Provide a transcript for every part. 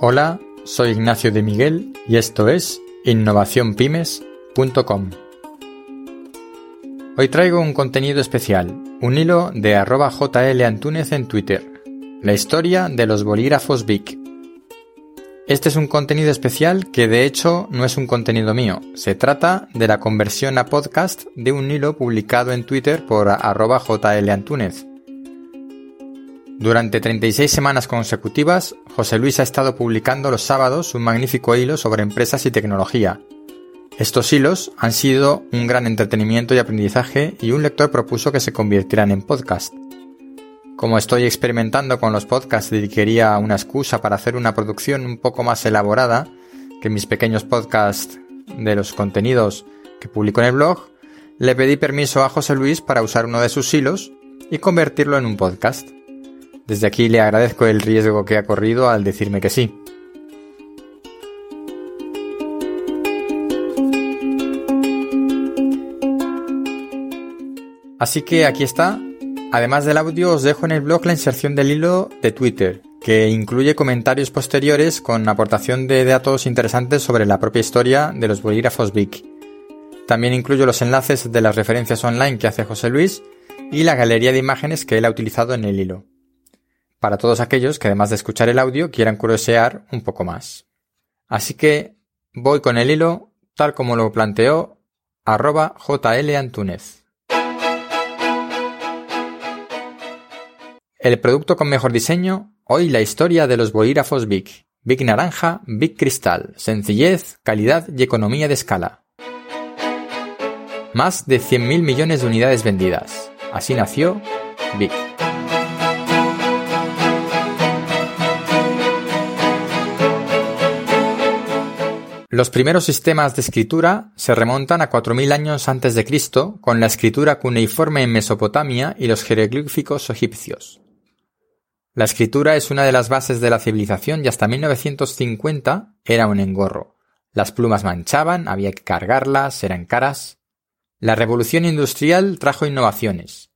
Hola, soy Ignacio de Miguel y esto es innovacionpymes.com. Hoy traigo un contenido especial, un hilo de arroba jlantúnez en Twitter, la historia de los bolígrafos BIC. Este es un contenido especial que de hecho no es un contenido mío, se trata de la conversión a podcast de un hilo publicado en Twitter por arroba jlantúnez. Durante 36 semanas consecutivas, José Luis ha estado publicando los sábados un magnífico hilo sobre empresas y tecnología. Estos hilos han sido un gran entretenimiento y aprendizaje y un lector propuso que se convirtieran en podcast. Como estoy experimentando con los podcasts y quería una excusa para hacer una producción un poco más elaborada que mis pequeños podcasts de los contenidos que publico en el blog, le pedí permiso a José Luis para usar uno de sus hilos y convertirlo en un podcast. Desde aquí le agradezco el riesgo que ha corrido al decirme que sí. Así que aquí está Además del audio, os dejo en el blog la inserción del hilo de Twitter, que incluye comentarios posteriores con aportación de datos interesantes sobre la propia historia de los bolígrafos BIC. También incluyo los enlaces de las referencias online que hace José Luis y la galería de imágenes que él ha utilizado en el hilo. Para todos aquellos que además de escuchar el audio quieran curiosear un poco más. Así que voy con el hilo tal como lo planteó arroba jlantunez. El producto con mejor diseño, hoy la historia de los bolígrafos Bic. Bic naranja, Bic cristal, sencillez, calidad y economía de escala. Más de 100.000 millones de unidades vendidas. Así nació Bic. Los primeros sistemas de escritura se remontan a 4.000 años antes de Cristo con la escritura cuneiforme en Mesopotamia y los jeroglíficos egipcios. La escritura es una de las bases de la civilización y hasta 1950 era un engorro. Las plumas manchaban, había que cargarlas, eran caras. La revolución industrial trajo innovaciones.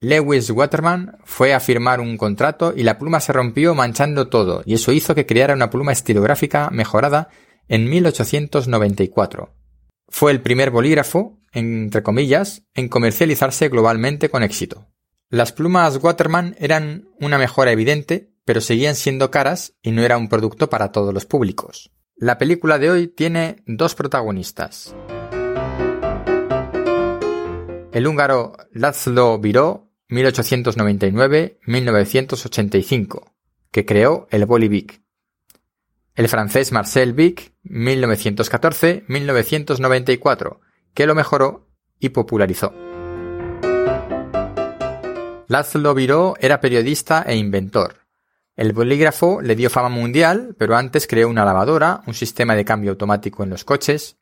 Lewis Waterman fue a firmar un contrato y la pluma se rompió manchando todo, y eso hizo que creara una pluma estilográfica mejorada en 1894. Fue el primer bolígrafo, entre comillas, en comercializarse globalmente con éxito. Las plumas Waterman eran una mejora evidente, pero seguían siendo caras y no era un producto para todos los públicos. La película de hoy tiene dos protagonistas. El húngaro László Biró, 1899-1985, que creó el Bolivic. El francés Marcel Vic, 1914-1994, que lo mejoró y popularizó. László Biró era periodista e inventor. El bolígrafo le dio fama mundial, pero antes creó una lavadora, un sistema de cambio automático en los coches.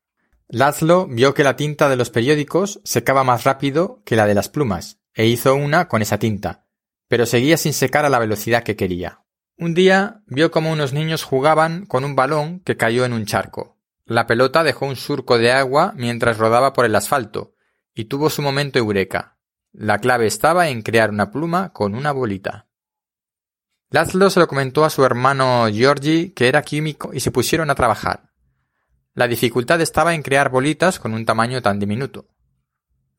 László vio que la tinta de los periódicos secaba más rápido que la de las plumas, e hizo una con esa tinta, pero seguía sin secar a la velocidad que quería. Un día vio como unos niños jugaban con un balón que cayó en un charco. La pelota dejó un surco de agua mientras rodaba por el asfalto, y tuvo su momento eureka. La clave estaba en crear una pluma con una bolita. Laszlo se lo comentó a su hermano Georgi, que era químico, y se pusieron a trabajar. La dificultad estaba en crear bolitas con un tamaño tan diminuto.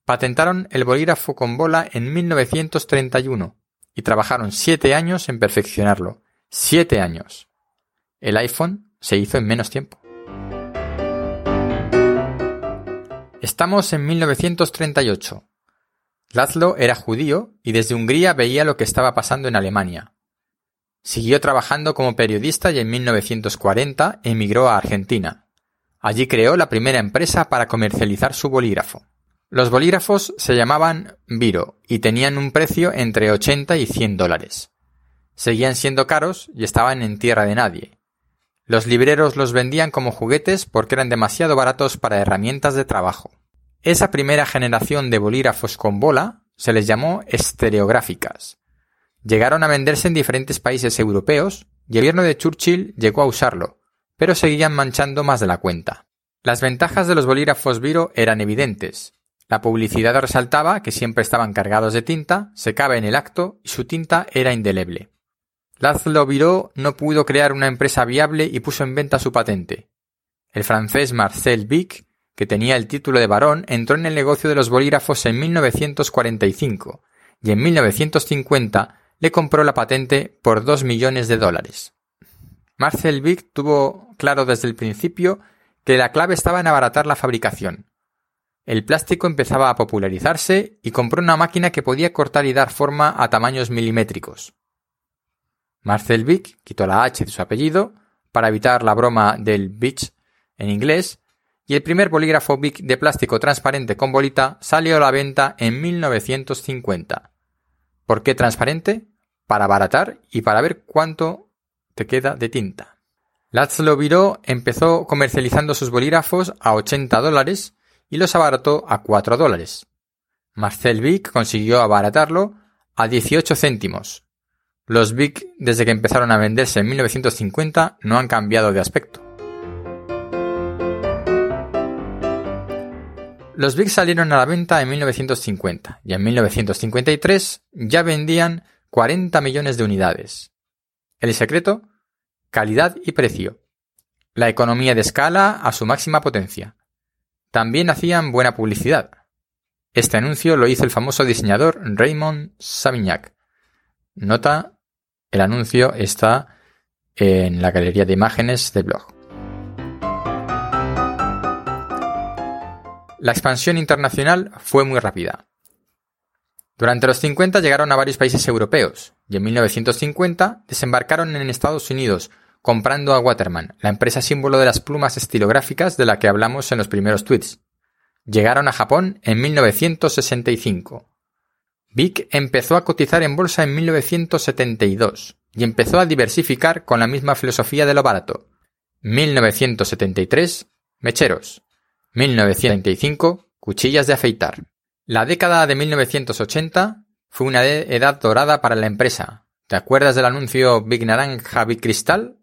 Patentaron el bolígrafo con bola en 1931 y trabajaron siete años en perfeccionarlo. Siete años. El iPhone se hizo en menos tiempo. Estamos en 1938. Laszlo era judío y desde Hungría veía lo que estaba pasando en Alemania. Siguió trabajando como periodista y en 1940 emigró a Argentina. Allí creó la primera empresa para comercializar su bolígrafo. Los bolígrafos se llamaban Viro y tenían un precio entre 80 y 100 dólares. Seguían siendo caros y estaban en tierra de nadie. Los libreros los vendían como juguetes porque eran demasiado baratos para herramientas de trabajo. Esa primera generación de bolígrafos con bola se les llamó estereográficas. Llegaron a venderse en diferentes países europeos y el gobierno de Churchill llegó a usarlo, pero seguían manchando más de la cuenta. Las ventajas de los bolígrafos Viro eran evidentes. La publicidad resaltaba que siempre estaban cargados de tinta, secaba en el acto y su tinta era indeleble. Laszlo Biro no pudo crear una empresa viable y puso en venta su patente. El francés Marcel Vic, que tenía el título de barón, entró en el negocio de los bolígrafos en 1945 y en 1950 le compró la patente por dos millones de dólares. Marcel Vic tuvo claro desde el principio que la clave estaba en abaratar la fabricación. El plástico empezaba a popularizarse y compró una máquina que podía cortar y dar forma a tamaños milimétricos. Marcel Vic quitó la H de su apellido para evitar la broma del bitch en inglés y el primer bolígrafo Bic de plástico transparente con bolita salió a la venta en 1950. ¿Por qué transparente? Para abaratar y para ver cuánto te queda de tinta. László Biro empezó comercializando sus bolígrafos a 80 dólares y los abarató a 4 dólares. Marcel Vic consiguió abaratarlo a 18 céntimos. Los Bic, desde que empezaron a venderse en 1950, no han cambiado de aspecto. Los Bic salieron a la venta en 1950 y en 1953 ya vendían 40 millones de unidades. El secreto, calidad y precio. La economía de escala a su máxima potencia. También hacían buena publicidad. Este anuncio lo hizo el famoso diseñador Raymond Savignac. Nota, el anuncio está en la galería de imágenes del blog. La expansión internacional fue muy rápida. Durante los 50 llegaron a varios países europeos y en 1950 desembarcaron en Estados Unidos comprando a Waterman, la empresa símbolo de las plumas estilográficas de la que hablamos en los primeros tweets. Llegaron a Japón en 1965. Bic empezó a cotizar en bolsa en 1972 y empezó a diversificar con la misma filosofía de lo barato. 1973, mecheros. 1935, cuchillas de afeitar. La década de 1980 fue una edad dorada para la empresa. ¿Te acuerdas del anuncio Big Naranja, Big Cristal?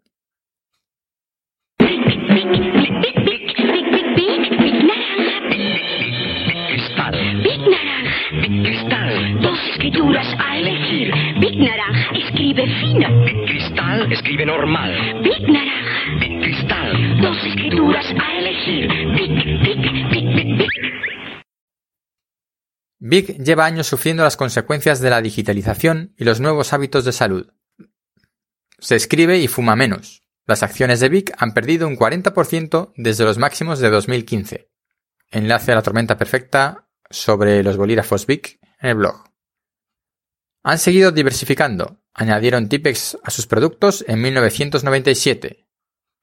Dos escrituras a elegir. Big Naranja escribe fino. Big Cristal escribe normal. Big Naranja. Big Cristal. Dos escrituras a elegir. Big, big, big, big, big. Big lleva años sufriendo las consecuencias de la digitalización y los nuevos hábitos de salud. Se escribe y fuma menos. Las acciones de Big han perdido un 40% desde los máximos de 2015. Enlace a la tormenta perfecta sobre los bolígrafos Big en el blog. Han seguido diversificando. Añadieron Tipex a sus productos en 1997.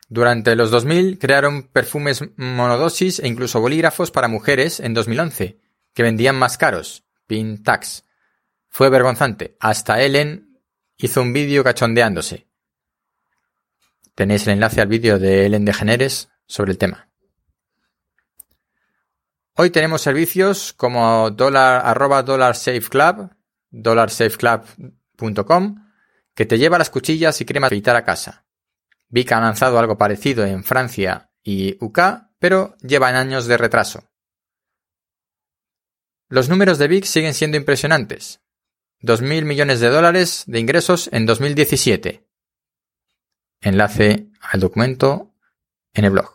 Durante los 2000 crearon perfumes monodosis e incluso bolígrafos para mujeres en 2011, que vendían más caros. Pintax. Fue vergonzante. Hasta Ellen hizo un vídeo cachondeándose. Tenéis el enlace al vídeo de Ellen DeGeneres sobre el tema. Hoy tenemos servicios como dólar, arroba dollar safe club, dollarsafeclub.com, que te lleva las cuchillas y crema afeitar a casa. Vic ha lanzado algo parecido en Francia y UK, pero llevan años de retraso. Los números de Vic siguen siendo impresionantes. 2.000 millones de dólares de ingresos en 2017. Enlace al documento en el blog.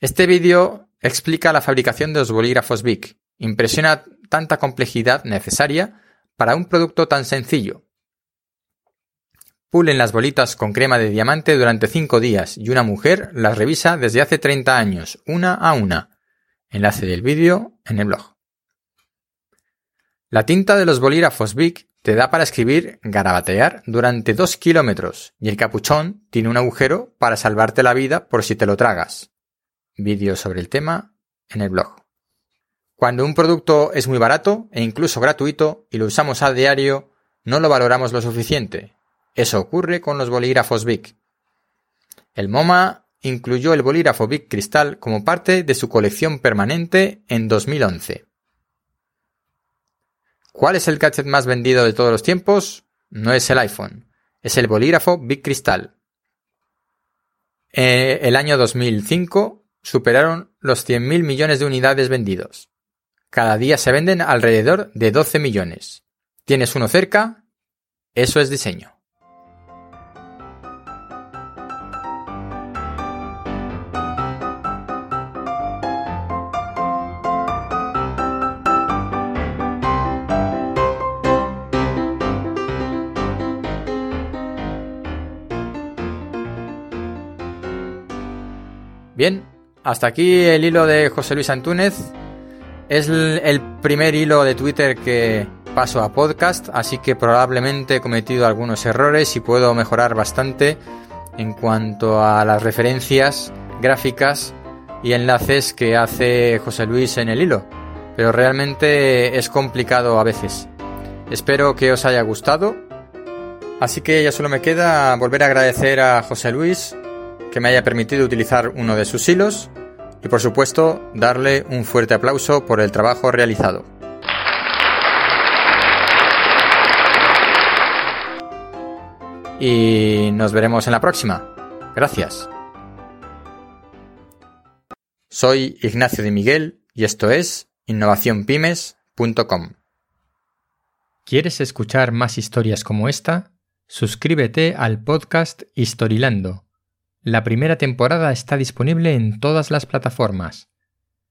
Este vídeo explica la fabricación de los bolígrafos Bic. Impresiona tanta complejidad necesaria para un producto tan sencillo. Pulen las bolitas con crema de diamante durante 5 días y una mujer las revisa desde hace 30 años, una a una. Enlace del vídeo en el blog. La tinta de los bolígrafos Bic te da para escribir garabatear durante 2 kilómetros y el capuchón tiene un agujero para salvarte la vida por si te lo tragas vídeo sobre el tema en el blog. Cuando un producto es muy barato e incluso gratuito y lo usamos a diario, no lo valoramos lo suficiente. Eso ocurre con los bolígrafos Bic. El MoMA incluyó el bolígrafo Bic Cristal como parte de su colección permanente en 2011. ¿Cuál es el gadget más vendido de todos los tiempos? No es el iPhone, es el bolígrafo Bic Cristal. Eh, el año 2005 superaron los 100.000 millones de unidades vendidos. Cada día se venden alrededor de 12 millones. ¿Tienes uno cerca? Eso es diseño. Bien, hasta aquí el hilo de José Luis Antúnez. Es el primer hilo de Twitter que paso a podcast, así que probablemente he cometido algunos errores y puedo mejorar bastante en cuanto a las referencias gráficas y enlaces que hace José Luis en el hilo. Pero realmente es complicado a veces. Espero que os haya gustado. Así que ya solo me queda volver a agradecer a José Luis que me haya permitido utilizar uno de sus hilos y por supuesto darle un fuerte aplauso por el trabajo realizado. Y nos veremos en la próxima. Gracias. Soy Ignacio de Miguel y esto es innovacionpymes.com. ¿Quieres escuchar más historias como esta? Suscríbete al podcast Historilando la primera temporada está disponible en todas las plataformas.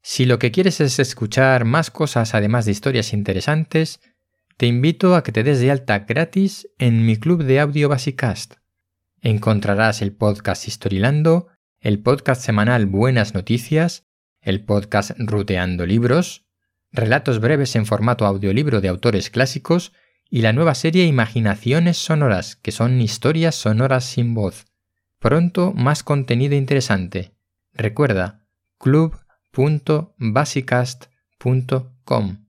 Si lo que quieres es escuchar más cosas además de historias interesantes, te invito a que te des de alta gratis en mi club de audio Basicast. Encontrarás el podcast Historilando, el podcast semanal Buenas Noticias, el podcast Ruteando Libros, relatos breves en formato audiolibro de autores clásicos y la nueva serie Imaginaciones Sonoras, que son historias sonoras sin voz. Pronto más contenido interesante. Recuerda club.basicast.com.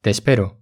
Te espero.